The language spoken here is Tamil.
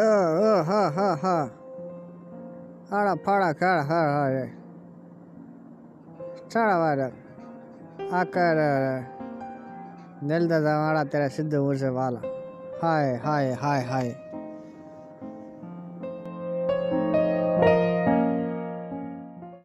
ஓ ஓ ஹா ஹா ஹா ஆடா பாடா காட ஹா ஹா சாட வாட ஆக்கார நெல்ததான் வாடா தெர சித்து ஊர் வாழ ஹாய் ஹாய் ஹாய் ஹாய்